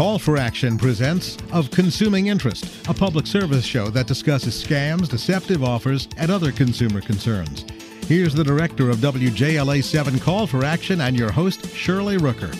Call for Action presents Of Consuming Interest, a public service show that discusses scams, deceptive offers, and other consumer concerns. Here's the director of WJLA 7 Call for Action and your host, Shirley Rooker.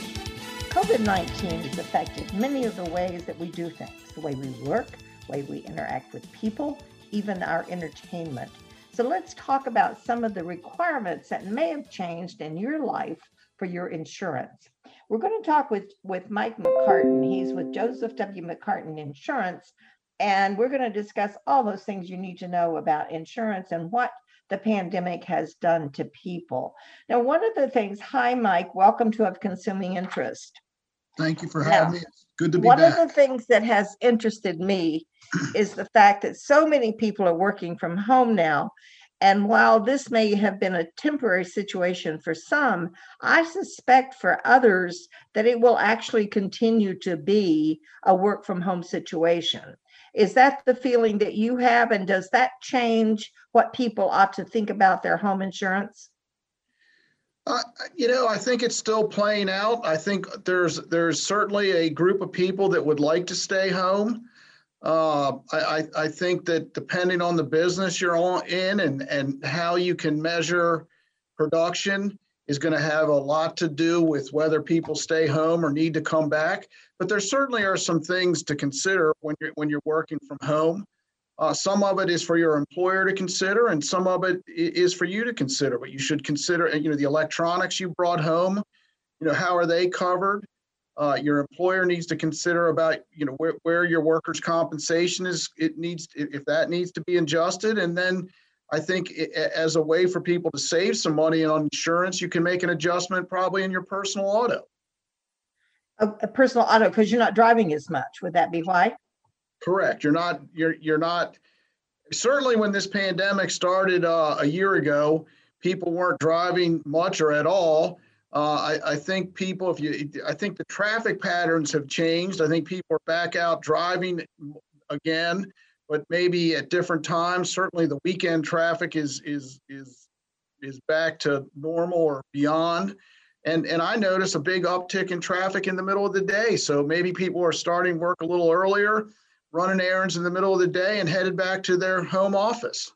COVID 19 has affected many of the ways that we do things the way we work, the way we interact with people, even our entertainment. So let's talk about some of the requirements that may have changed in your life for your insurance. We're going to talk with, with Mike McCartin. He's with Joseph W. McCartin Insurance, and we're going to discuss all those things you need to know about insurance and what the pandemic has done to people. Now, one of the things, hi, Mike, welcome to Of Consuming Interest. Thank you for having Now, me. It's good to be here. One back. of the things that has interested me is the fact that so many people are working from home now. And while this may have been a temporary situation for some, I suspect for others that it will actually continue to be a work from home situation. Is that the feeling that you have? And does that change what people ought to think about their home insurance? Uh, you know, I think it's still playing out. I think there's there's certainly a group of people that would like to stay home. Uh, I, I think that depending on the business you're on in and and how you can measure production is going to have a lot to do with whether people stay home or need to come back. But there certainly are some things to consider when you're when you're working from home. Uh, some of it is for your employer to consider, and some of it is for you to consider. But you should consider, you know, the electronics you brought home. You know, how are they covered? Uh, your employer needs to consider about, you know, where, where your workers' compensation is. It needs, if that needs to be adjusted, and then I think i- a- as a way for people to save some money on insurance, you can make an adjustment probably in your personal auto. A, a personal auto, because you're not driving as much. Would that be why? Correct. You're not, you're, you're not, certainly when this pandemic started uh, a year ago, people weren't driving much or at all. Uh, I, I think people, if you, I think the traffic patterns have changed. I think people are back out driving again, but maybe at different times. Certainly the weekend traffic is, is, is, is back to normal or beyond. And, and I notice a big uptick in traffic in the middle of the day. So maybe people are starting work a little earlier running errands in the middle of the day and headed back to their home office.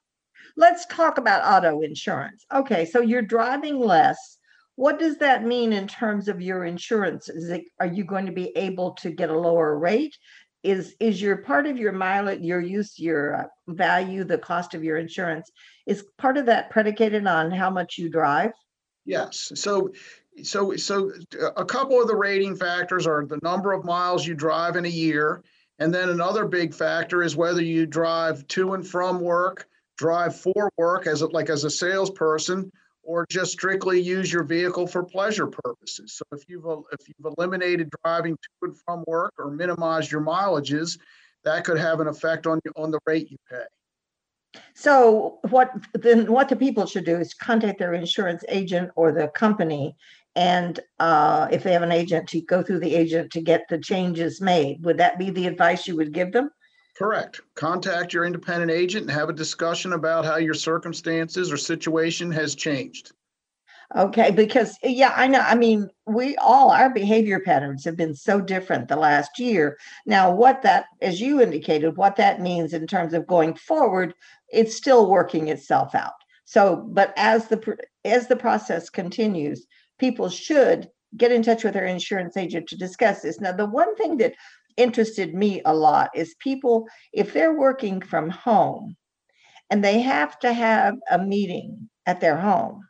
Let's talk about auto insurance. Okay, so you're driving less. What does that mean in terms of your insurance? Is it, are you going to be able to get a lower rate? Is is your part of your mileage, your use, your uh, value, the cost of your insurance, is part of that predicated on how much you drive? Yes. So, so, so a couple of the rating factors are the number of miles you drive in a year. And then another big factor is whether you drive to and from work, drive for work as a, like as a salesperson, or just strictly use your vehicle for pleasure purposes. So if you've if you've eliminated driving to and from work or minimized your mileages, that could have an effect on on the rate you pay. So what then what the people should do is contact their insurance agent or the company. And uh, if they have an agent, to go through the agent to get the changes made. Would that be the advice you would give them? Correct. Contact your independent agent and have a discussion about how your circumstances or situation has changed. Okay, because yeah, I know. I mean, we all our behavior patterns have been so different the last year. Now, what that, as you indicated, what that means in terms of going forward, it's still working itself out. So, but as the as the process continues, people should get in touch with their insurance agent to discuss this. Now, the one thing that interested me a lot is people if they're working from home and they have to have a meeting at their home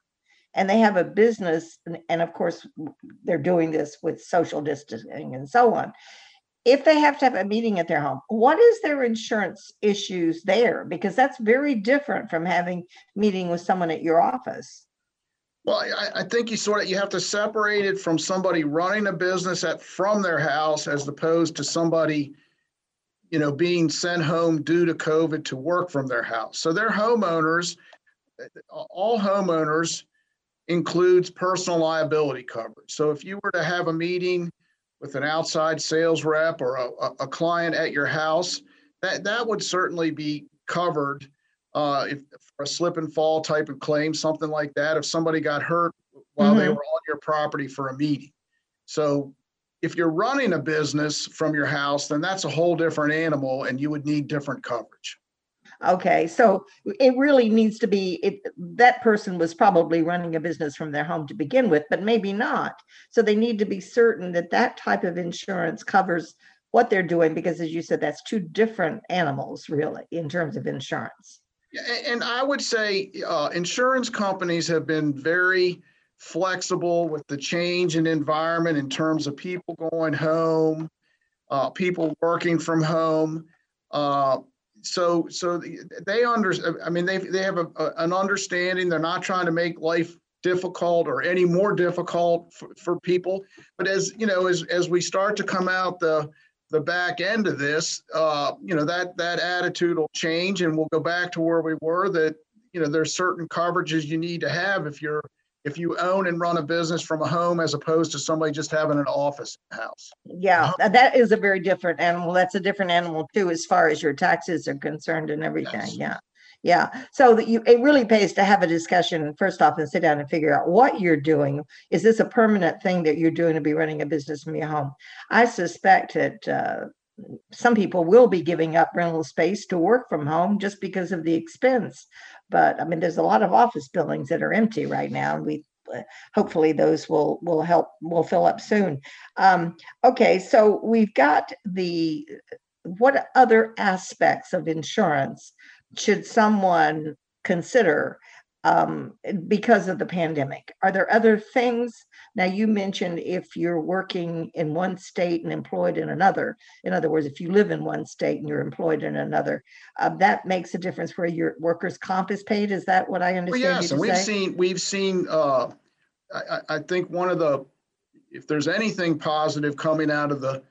and they have a business and, and of course they're doing this with social distancing and so on if they have to have a meeting at their home what is their insurance issues there? Because that's very different from having meeting with someone at your office Well, I, I think you sort of, you have to separate it from somebody running a business at, from their house as opposed to somebody, you know, being sent home due to COVID to work from their house. So they're homeowners. All homeowners includes personal liability coverage. So if you were to have a meeting with an outside sales rep or a, a- client at your house, that, that would certainly be covered uh, if for a slip and fall type of claim, something like that, if somebody got hurt while they Mhm. were on your property for a meeting. So if you're running a business from your house, then that's a whole different animal and you would need different coverage. Okay, so it really needs to be, it, that person was probably running a business from their home to begin with, but maybe not. So they need to be certain that that type of insurance covers what they're doing, because as you said, that's two different animals really in terms of insurance. And I would say uh, insurance companies have been very flexible with the change in environment in terms of people going home, uh, people working from home. Uh, so so they under I mean they they have a, a, an understanding. They're not trying to make life difficult or any more difficult for, for people. But as you know, as as we start to come out the the back end of this, uh, you know that that attitude will change, and we'll go back to where we were. That you know there's certain coverages you need to have if you're if you own and run a business from a home as opposed to somebody just having an office house. Yeah, Uh-huh. that is a very different animal. That's a different animal too, as far as your taxes are concerned and everything. Yes. Yeah. Yeah. So that you, it really pays to have a discussion first off and sit down and figure out what you're doing. Is this a permanent thing that you're doing to be running a business from your home? I suspect that uh, some people will be giving up rental space to work from home just because of the expense. But I mean, there's a lot of office buildings that are empty right now. and We hopefully those will will help will fill up soon. Um, okay, so we've got the what other aspects of insurance should someone consider um, because of the pandemic? Are there other things? Now, you mentioned if you're working in one state and employed in another. In other words, if you live in one state and you're employed in another, uh, that makes a difference where your workers' comp is paid. Is that what I Well, understand yes, you and we've say? seen, we've seen, uh, I, I think one of the, if there's anything positive coming out of the,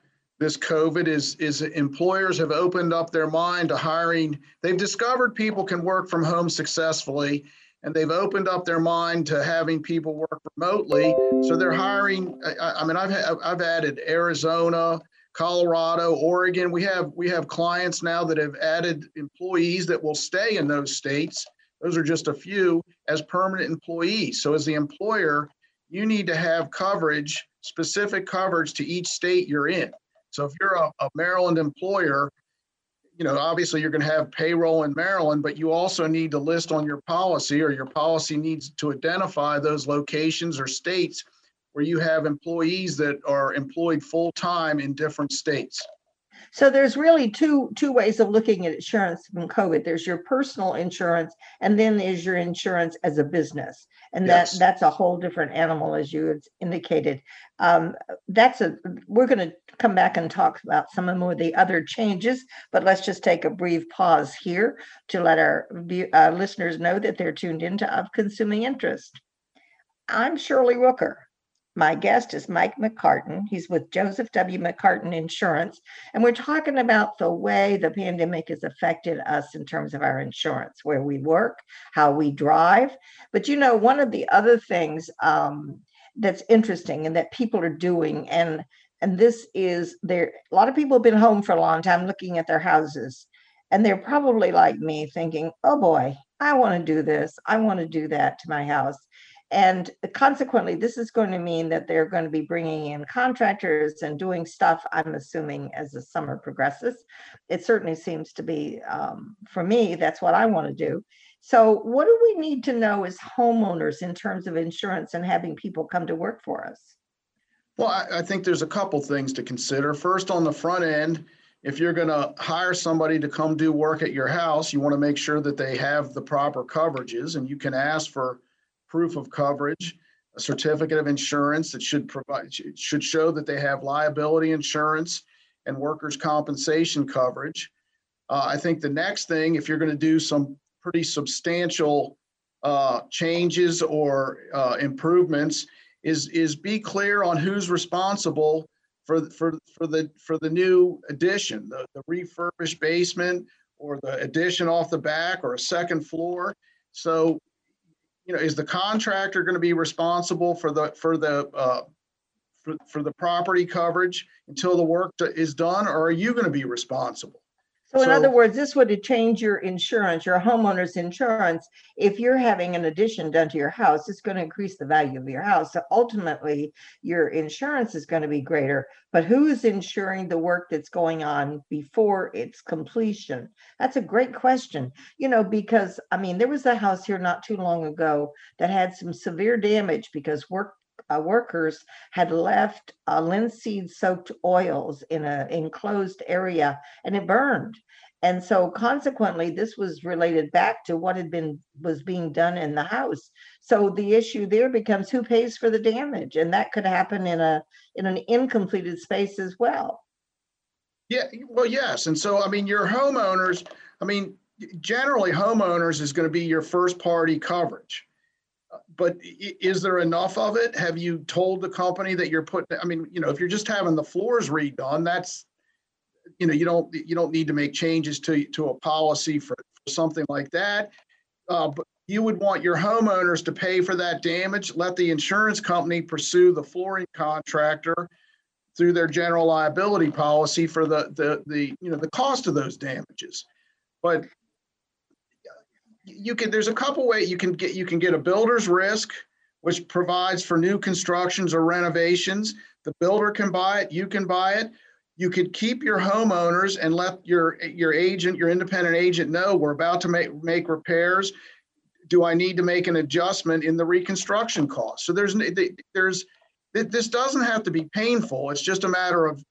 this COVID is, is employers have opened up their mind to hiring. They've discovered people can work from home successfully and they've opened up their mind to having people work remotely. So they're hiring, I- I, mean, I've, I've added Arizona, Colorado, Oregon. We have, we have clients now that have added employees that will stay in those states those are just a few as permanent employees. So as the employer, you need to have coverage, specific coverage to each state you're in. So if you're a, a Maryland employer, you know, obviously you're going to have payroll in Maryland, but you also need to list on your policy or your policy needs to identify those locations or states where you have employees that are employed full time in different states. So there's really two two ways of looking at insurance from COVID. There's your personal insurance, and then there's your insurance as a business, and that that's a whole different animal, as you indicated. Um, that's a we're going to come back and talk about some of more the other changes, but let's just take a brief pause here to let our uh, listeners know that they're tuned into of consuming interest. I'm Shirley Rooker. My guest is Mike McCartin. He's with Joseph W. McCartin Insurance. And we're talking about the way the pandemic has affected us in terms of our insurance, where we work, how we drive. But you know, one of the other things um, that's interesting and that people are doing, and and this is there, a lot of people have been home for a long time looking at their houses, and they're probably like me thinking, oh boy, I want to do this, I want to do that to my house. And consequently, this is going to mean that they're going to be bringing in contractors and doing stuff, I'm assuming, as the summer progresses. It certainly seems to be, um, for me, that's what I want to do. So, what do we need to know as homeowners in terms of insurance and having people come to work for us? Well, I, I think there's a couple things to consider. First, on the front end, if you're going to hire somebody to come do work at your house, you want to make sure that they have the proper coverages and you can ask for proof of coverage, a certificate of insurance that should provide, should- show that they have liability insurance and workers' compensation coverage. Uh, I think the next thing, if you're going to do some pretty substantial uh, changes or uh, improvements, is, is be clear on who's responsible for, for, for the, for the new addition, the, the refurbished basement or the addition off the back or a second floor. So, you know, is the contractor going to be responsible for the, for the, uh, for, for the property coverage until the work to- is done, or are you going to be responsible? So in So- other words, this would change your insurance, your homeowner's insurance. If you're having an addition done to your house, it's going to increase the value of your house. So ultimately, your insurance is going to be greater. But who's insuring the work that's going on before its completion? That's a great question. You know, because I mean, there was a house here not too long ago that had some severe damage because work uh, workers had left uh, linseed soaked oils in a enclosed area and it burned. And so consequently, this was related back to what had been was being done in the house. So the issue there becomes who pays for the damage, and that could happen in a in an incompleted space as well. Yeah, well, yes. And so, I mean, your homeowners, I mean, generally homeowners is going to be your first party coverage. But is there enough of it? Have you told the company that you're putting, I mean, you know, if you're just having the floors redone, that's, you know, you don't, you don't need to make changes to, to a policy for for something like that. Uh, but you would want your homeowners to pay for that damage, let the insurance company pursue the flooring contractor through their general liability policy for the, the, the, you know, the cost of those damages. But you can, there's a couple way you can get, you can get a builder's risk, which provides for new constructions or renovations. The builder can buy it, you can buy it. You could keep your homeowners and let your, your agent, your independent agent know we're about to make, make repairs. Do I need to make an adjustment in the reconstruction cost? So there's, there's, th- this doesn't have to be painful. It's just a matter of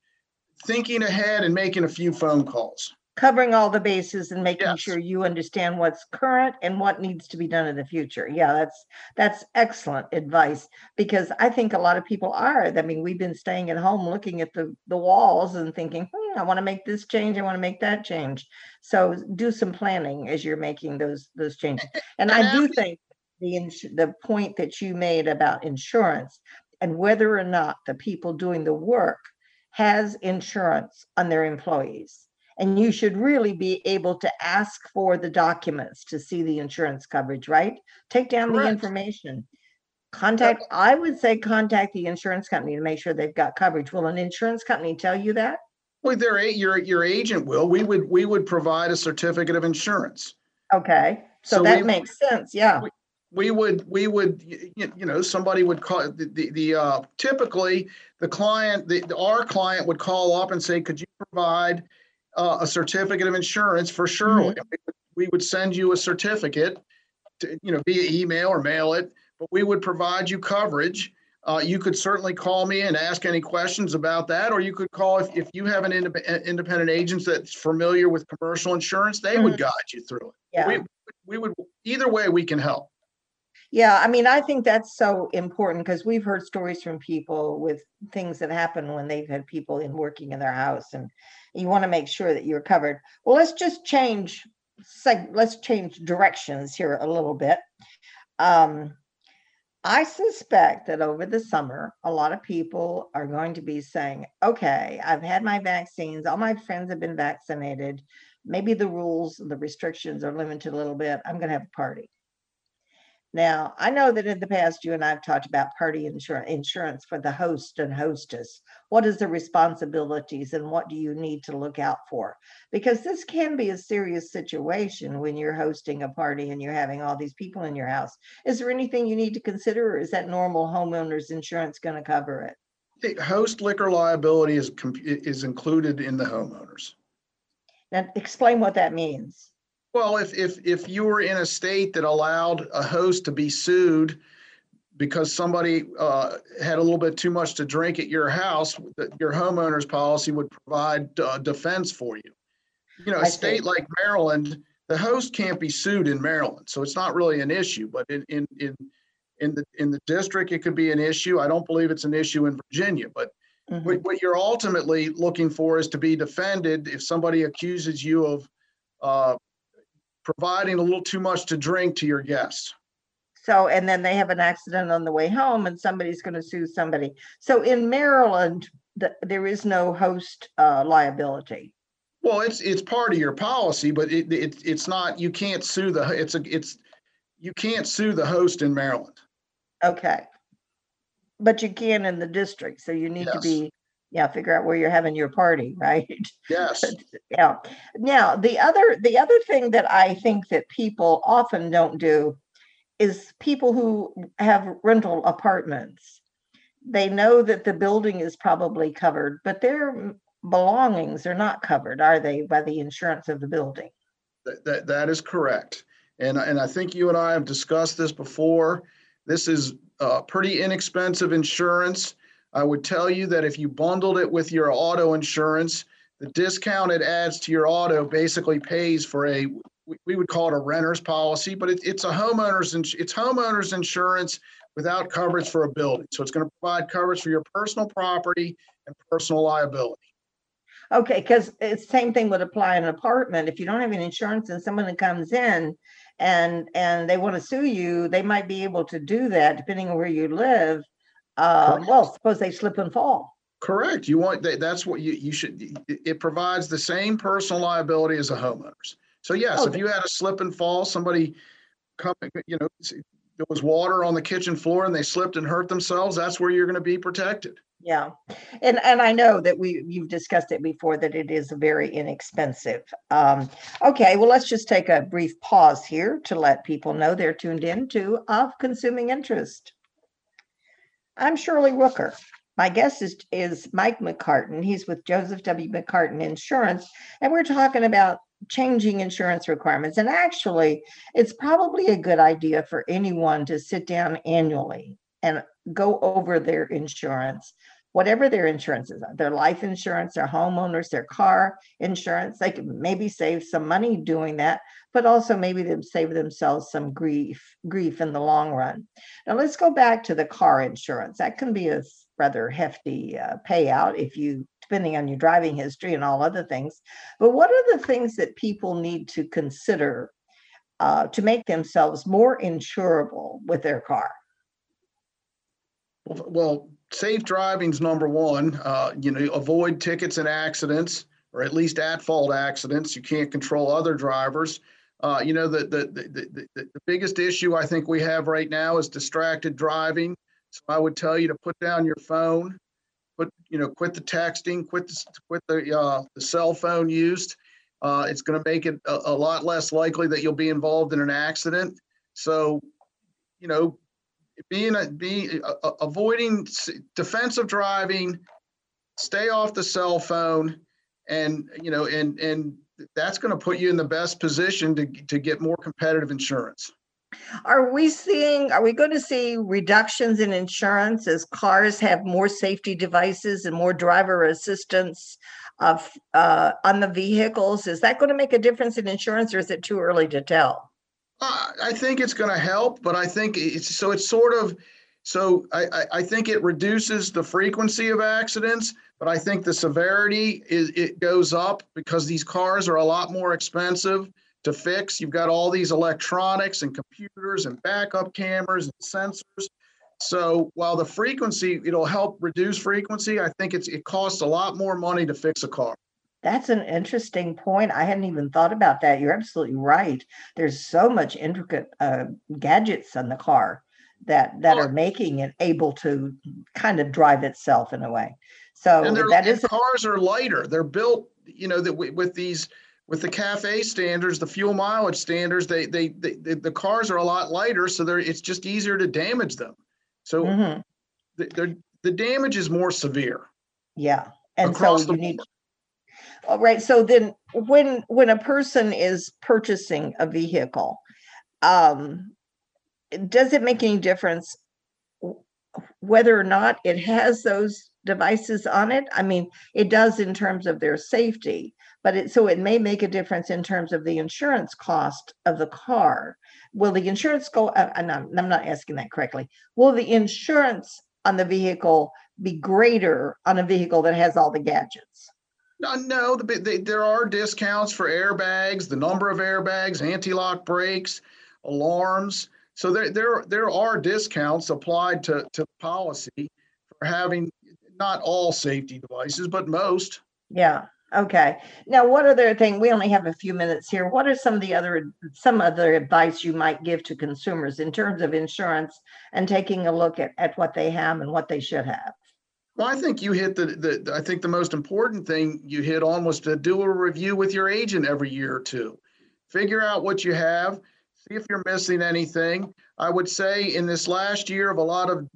thinking ahead and making a few phone calls. Covering all the bases and making Yes. sure you understand what's current and what needs to be done in the future. Yeah, that's that's excellent advice because I think a lot of people are. I mean, we've been staying at home looking at the the walls and thinking, hmm, I want to make this change, I want to make that change. So do some planning as you're making those those changes. And I do think the ins- the point that you made about insurance and whether or not the people doing the work has insurance on their employees. And you should really be able to ask for the documents to see the insurance coverage, right? Take down the information. Contact, I would say contact the insurance company to make sure they've got coverage. Will an insurance company tell you that? Well, their, your, your agent will, we would, we would provide a certificate of insurance. Okay, so So that we- makes sense, yeah. We would, we would, y- y- you know, somebody would call, the, the, the, uh, typically, the client, the- our client would call up and say, could you provide uh, a certificate of insurance for Shirley? And we would- send you a certificate, to, you know, via email or mail it, but we would provide you coverage. Uh, you could certainly call me and ask any questions about that, or you could call if, if you have an independent, independent agent that's familiar with commercial insurance, they would guide you through it. Yeah. We, we would, either way, we can help. Yeah, I mean, I think that's so important because we've heard stories from people with things that happen when they've had people in working in their house and you want to make sure that you're covered. Well, let's just change let's change directions here a little bit. Um, I suspect that over the summer, a lot of people are going to be saying, okay, I've had my vaccines, all my friends have been vaccinated. Maybe the rules, the restrictions are limited a little bit. I'm going to have a party. Now, I know that in the past, you and I have talked about party insurance, insurance for the host and hostess. What is the responsibilities and what do you need to look out for? Because this can be a serious situation when you're hosting a party and you're having all these people in your house. Is there anything you need to consider or is that normal homeowners insurance going to cover it? The host liquor liability is, is included in the homeowners. Now, explain what that means. Well, if, if, if you were in a state that allowed a host to be sued because somebody uh, had a little bit too much to drink at your house, your homeowner's policy would provide uh, defense for you. You know, I a see. state like Maryland, the host can't be sued in Maryland, so it's not really an issue, but in, in, in, in the, in the district, it could be an issue. I don't believe it's an issue in Virginia, but Mhm. what, what you're ultimately looking for is to be defended if somebody accuses you of uh, providing a little too much to drink to your guests. So, and then they have an accident on the way home and somebody's going to sue somebody. So in Maryland, the, there is no host uh, liability. Well, it's, it's part of your policy, but it, it, it's not, you can't sue the, it's a, it's, you can't sue the host in Maryland. Okay. But you can in the district, so you need to be Yeah, figure out where you're having your party, right? Yes, Yeah. Now, the other the other thing that I think that people often don't do is people who have rental apartments. They know that the building is probably covered, but their belongings are not covered, are they, by the insurance of the building? that, that, that is correct. And, and I think you and I have discussed this before. This is uh, pretty inexpensive insurance. I would tell you that if you bundled it with your auto insurance, the discount it adds to your auto basically pays for a, we, would call it a renter's policy, but it, it's a homeowner's, it's homeowner's insurance without coverage for a building. So it's going to provide coverage for your personal property and personal liability. Okay, because it's same thing would apply in an apartment. If you don't have any insurance and someone comes in and and they want to sue you, they might be able to do that depending on where you live. Uh, well, suppose they slip and fall. Correct. You want, that, that's what you, you should, it, provides the same personal liability as a homeowner's. So yes, if you had a slip and fall, somebody come, you know, there was water on the kitchen floor and they slipped and hurt themselves, that's where you're going to be protected. Yeah, and and I know that we you've discussed it before that it is very inexpensive. Um, okay, well let's just take a brief pause here to let people know they're tuned in to of consuming interest. I'm Shirley Rooker. My guest is is Mike McCartin. He's with Joseph W. McCartin Insurance, and we're talking about changing insurance requirements. And actually, it's probably a good idea for anyone to sit down annually and go over their insurance, whatever their insurances are, their life insurance, their homeowners, their car insurance. They could maybe save some money doing that, but also maybe them save themselves some grief, grief in the long run. Now let's go back to the car insurance. That can be a rather hefty uh, payout if you, depending on your driving history and all other things. But what are the things that people need to consider uh, to make themselves more insurable with their car? Well, safe driving's number one, uh, you know, avoid tickets and accidents, or at least at-fault accidents. You can't control other drivers. Uh, you know, the, the, the, the, the biggest issue I think we have right now is distracted driving. So I would tell you to put down your phone, put, you know, quit the texting, quit the, quit the, uh, the cell phone used. Uh, it's gonna make it a, a lot less likely that you'll be involved in an accident. So, you know, being a be a- a- avoiding defensive driving stay off the cell phone and you know and and that's going to put you in the best position to to get more competitive insurance Are we seeing, are we going to see reductions in insurance as cars have more safety devices and more driver assistance of, uh, on the vehicles? Is that going to make a difference in insurance or is it too early to tell? I think it's going to help, but I think it's so it's sort of so I, I, I think it reduces the frequency of accidents, but I think the severity is it goes up because these cars are a lot more expensive to fix. You've got all these electronics and computers and backup cameras and sensors. So while the frequency it'll help reduce frequency, I think it's it costs a lot more money to fix a car. That's an interesting point. I hadn't even thought about that. You're absolutely right. There's so much intricate uh, gadgets on the car that that Oh. are making it able to kind of drive itself in a way. So And they're, and cars are lighter. They're built, you know, that with, these, with the cafe standards, the fuel mileage standards, they, they, they, the, the cars are a lot lighter, so they're, it's just easier to damage them. So Mhm, the, the damage is more severe. yeah. And so you need. All right. So then when, when a person is purchasing a vehicle, um, does it make any difference whether or not it has those devices on it? I mean, it does in terms of their safety, but it, so it may make a difference in terms of the insurance cost of the car. Will the insurance go, uh, I'm I'm not asking that correctly. Will the insurance on the vehicle be greater on a vehicle that has all the gadgets? No, the, bit- there are discounts for airbags, the number of airbags, anti-lock brakes, alarms. So there, there, there are discounts applied to, to the policy for having not all safety devices, but most. Yeah, okay. Now, what other thing, we only have a few minutes here. What are some of the other, some other advice you might give to consumers in terms of insurance and taking a look at, at what they have and what they should have? Well, I think you hit the, the, I think the most important thing you hit on was to do a review with your agent every year or two. Figure out what you have, see if you're missing anything. I would say in this last year of a lot of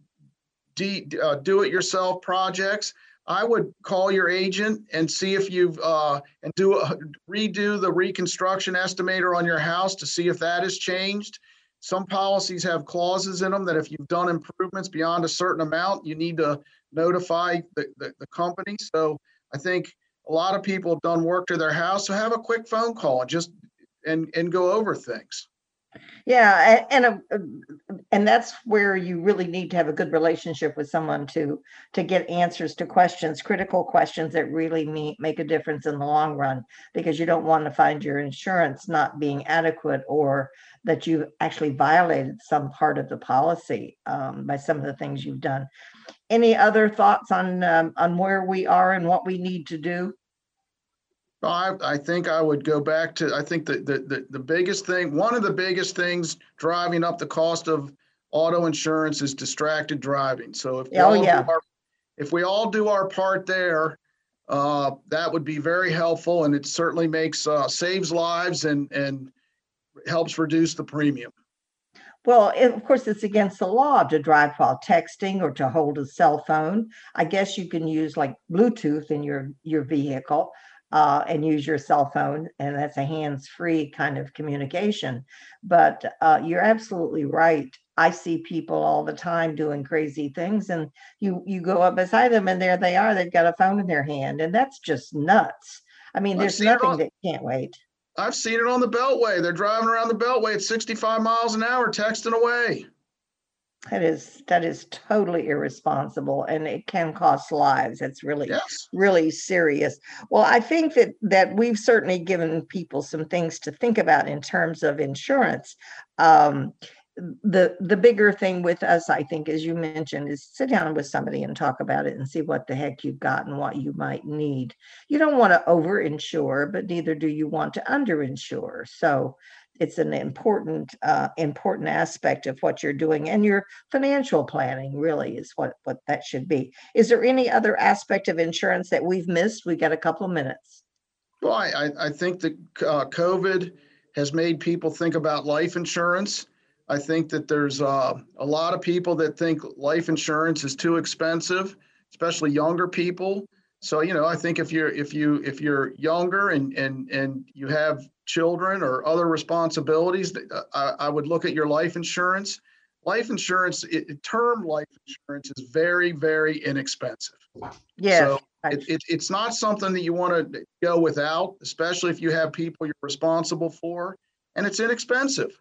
de, uh, do-it-yourself projects, I would call your agent and see if you've uh, and do a, redo the reconstruction estimator on your house to see if that has changed. Some policies have clauses in them that if you've done improvements beyond a certain amount, you need to notify the, the, the company. So I think a lot of people have done work to their house. So have a quick phone call and just and and go over things. Yeah, and and, that's where you really need to have a good relationship with someone to to get answers to questions, critical questions that really make a difference in the long run. Because you don't want to find your insurance not being adequate or that you actually violated some part of the policy um, by some of the things you've done. Any other thoughts on um, on where we are and what we need to do? I, I think I would go back to, I think that the, the, the biggest thing, one of the biggest things driving up the cost of auto insurance is distracted driving. So if we Oh, all do yeah. our- if we all do our part there, uh, that would be very helpful and it certainly makes, uh, saves lives and, and helps reduce the premium. Well, it- of course, it's against the law to drive while texting or to hold a cell phone. I guess you can use like Bluetooth in your your vehicle uh, and use your cell phone, and that's a hands-free kind of communication. But uh, you're absolutely right. I see people all the time doing crazy things, and you you go up beside them, and there they are. They've got a phone in their hand, and that's just nuts. I mean, I've there's nothing on- that can't wait. I've seen it on the Beltway. They're driving around the Beltway at 65 miles an hour, texting away. That is that is totally irresponsible, and it can cost lives. It's really Yes. really serious. Well, I think that that we've certainly given people some things to think about in terms of insurance. Um, the the bigger thing with us, I think, as you mentioned, is sit down with somebody and talk about it and see what the heck you've got and what you might need. You don't want to overinsure, but neither do you want to underinsure. So it's an important uh, important aspect of what you're doing and your financial planning really is what what that should be is there any other aspect of insurance that we've missed we got a couple of minutes Well, I, I- I think that uh, COVID has made people think about life insurance. I think that there's uh, a lot of people that think life insurance is too expensive, especially younger people. So, you know, I think if you're if you if you're younger and and and you have children or other responsibilities, uh, I, I would look at your life insurance. Life insurance, it, it- term life insurance is very very inexpensive. Yeah. So it, it, it's not something that you want to go without, especially if you have people you're responsible for, and it's inexpensive.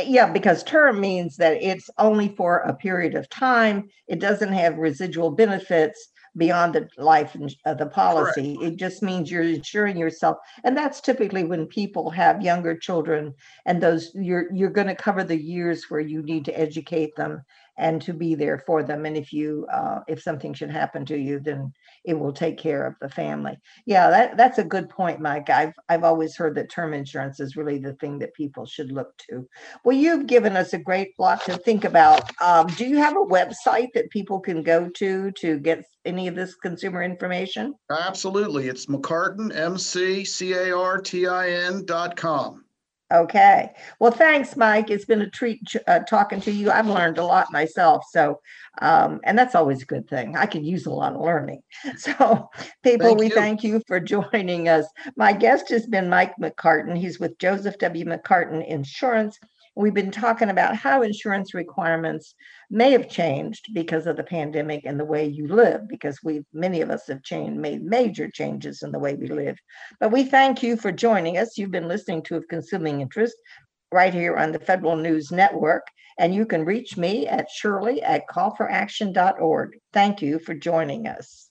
Yeah because term means that it's only for a period of time. It doesn't have residual benefits beyond the life ins- uh, the policy. It just means you're insuring yourself. And that's typically when people have younger children and those you're you're going to cover the years where you need to educate them and to be there for them and if you uh, if something should happen to you then it will take care of the family yeah that that's a good point mike i've i've always heard that term insurance is really the thing that people should look to well, you've given us a great lot to think about. Um, do you have a website that people can go to to get any of this consumer information? Absolutely. It's McCartin, M C C A R T I N dot com. Okay. Well, thanks, Mike. It's been a treat uh, talking to you. I've learned a lot myself. So, um, and that's always a good thing. I could use a lot of learning. So, people, Thank we you. thank you for joining us. My guest has been Mike McCartin. He's with Joseph W. McCartin Insurance. We've been talking about how insurance requirements may have changed because of the pandemic and the way you live, because we many of us have changed, made major changes in the way we live. But we thank you for joining us. You've been listening to Of Consuming Interest right here on the Federal News Network. And you can reach me at shirley at callforaction.org. Thank you for joining us.